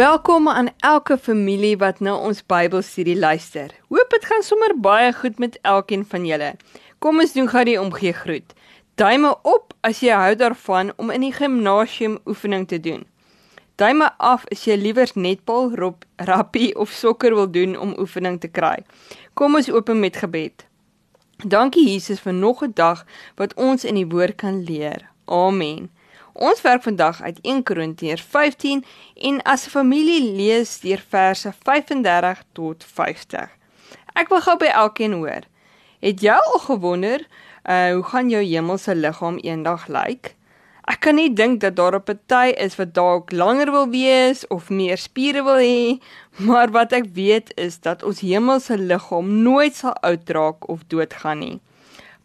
Welkom aan elke familie wat na ons Bybelstudie luister. Hoop dit gaan sommer baie goed met elkeen van julle. Kom ons doen gou die omgee groet. Duime op as jy hou daarvan om in die gimnasium oefening te doen. Duime af as jy liewer netbal, rappie of sokker wil doen om oefening te kry. Kom ons open met gebed. Dankie Jesus vir nog 'n dag wat ons in die woord kan leer. Amen. Ons werk vandag uit 1 Korintiërs 15 en as 'n familie lees deur verse 35 tot 50. Ek wil gou by elkeen hoor. Het jy al gewonder uh hoe gaan jou hemelse liggaam eendag lyk? Ek kan nie dink dat daar 'n party is wat dalk langer wil wees of meer spiere wil hê, maar wat ek weet is dat ons hemelse liggaam nooit sal oud raak of doodgaan nie.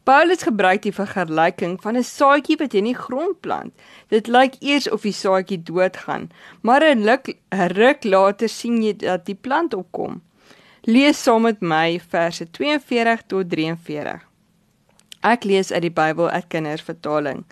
Paulus gebruik die vergelyking van 'n saadjie wat in die grond plant. Dit lyk eers of die saadjie doodgaan, maar 'n ruk later sien jy dat die plant opkom. Lees saam met my verse 42 tot 43. Ek lees uit die Bybel uit Kindersvertaling.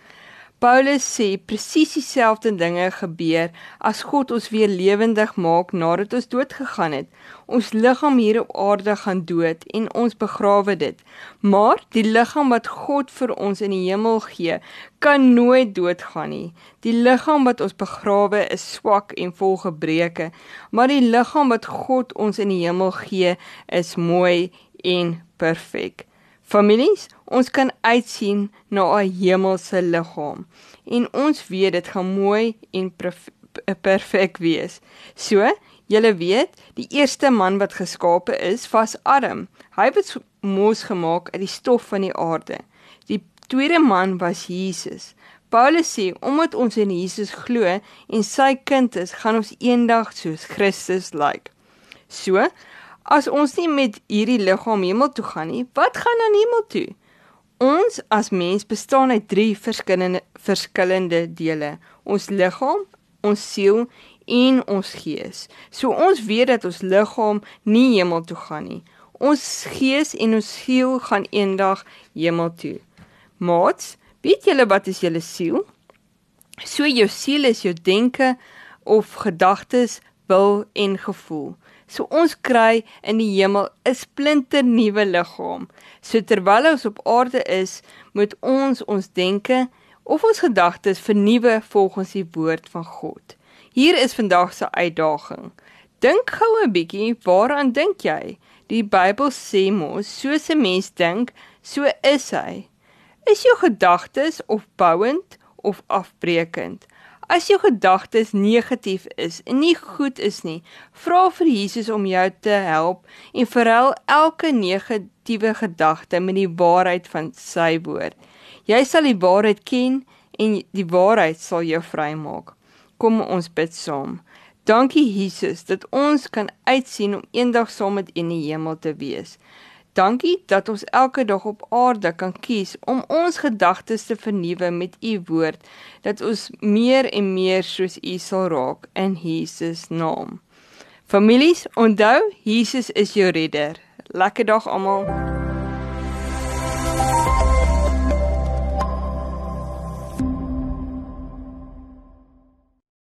Paulus sê presies dieselfde dinge gebeur as God ons weer lewendig maak nadat ons dood gegaan het. Ons liggaam hier op aarde gaan dood en ons begrawe dit. Maar die liggaam wat God vir ons in die hemel gee, kan nooit doodgaan nie. Die liggaam wat ons begrawe is swak en vol gebreke, maar die liggaam wat God ons in die hemel gee, is mooi en perfek. Families, ons kan uitsien na 'n hemelse liggaam en ons weet dit gaan mooi en perfek wees. So, julle weet, die eerste man wat geskape is, was Adam. Hy was mos gemaak uit die stof van die aarde. Die tweede man was Jesus. Paulus sê omdat ons in Jesus glo en sy kind is, gaan ons eendag soos Christus lyk. Like. So, As ons nie met hierdie liggaam hemel toe gaan nie, wat gaan dan hemel toe? Ons as mens bestaan uit drie verskillende verskillende dele: ons liggaam, ons siel en ons gees. So ons weet dat ons liggaam nie hemel toe gaan nie. Ons gees en ons siel gaan eendag hemel toe. Maats, weet julle wat is julle siel? So jou siel is jou denke of gedagtes, wil en gevoel. So ons kry in die hemel 'n splinter nuwe liggaam. So terwyl ons op aarde is, moet ons ons denke of ons gedagtes vernuwe volgens die woord van God. Hier is vandag se uitdaging. Dink gou 'n bietjie, waaraan dink jy? Die Bybel sê mos, soos 'n mens dink, so is hy. Is jou gedagtes opbouend of afbreekend? As jou gedagtes negatief is en nie goed is nie, vra vir Jesus om jou te help en verhul elke negatiewe gedagte met die waarheid van sy woord. Jy sal die waarheid ken en die waarheid sal jou vrymaak. Kom ons bid saam. Dankie Jesus dat ons kan uitsien om eendag saam met U in die hemel te wees. Dankie dat ons elke dag op aarde kan kies om ons gedagtes te vernuwe met u woord dat ons meer en meer soos u sal raak in Jesus naam. Families, onthou, Jesus is jou redder. Lekker dag almal.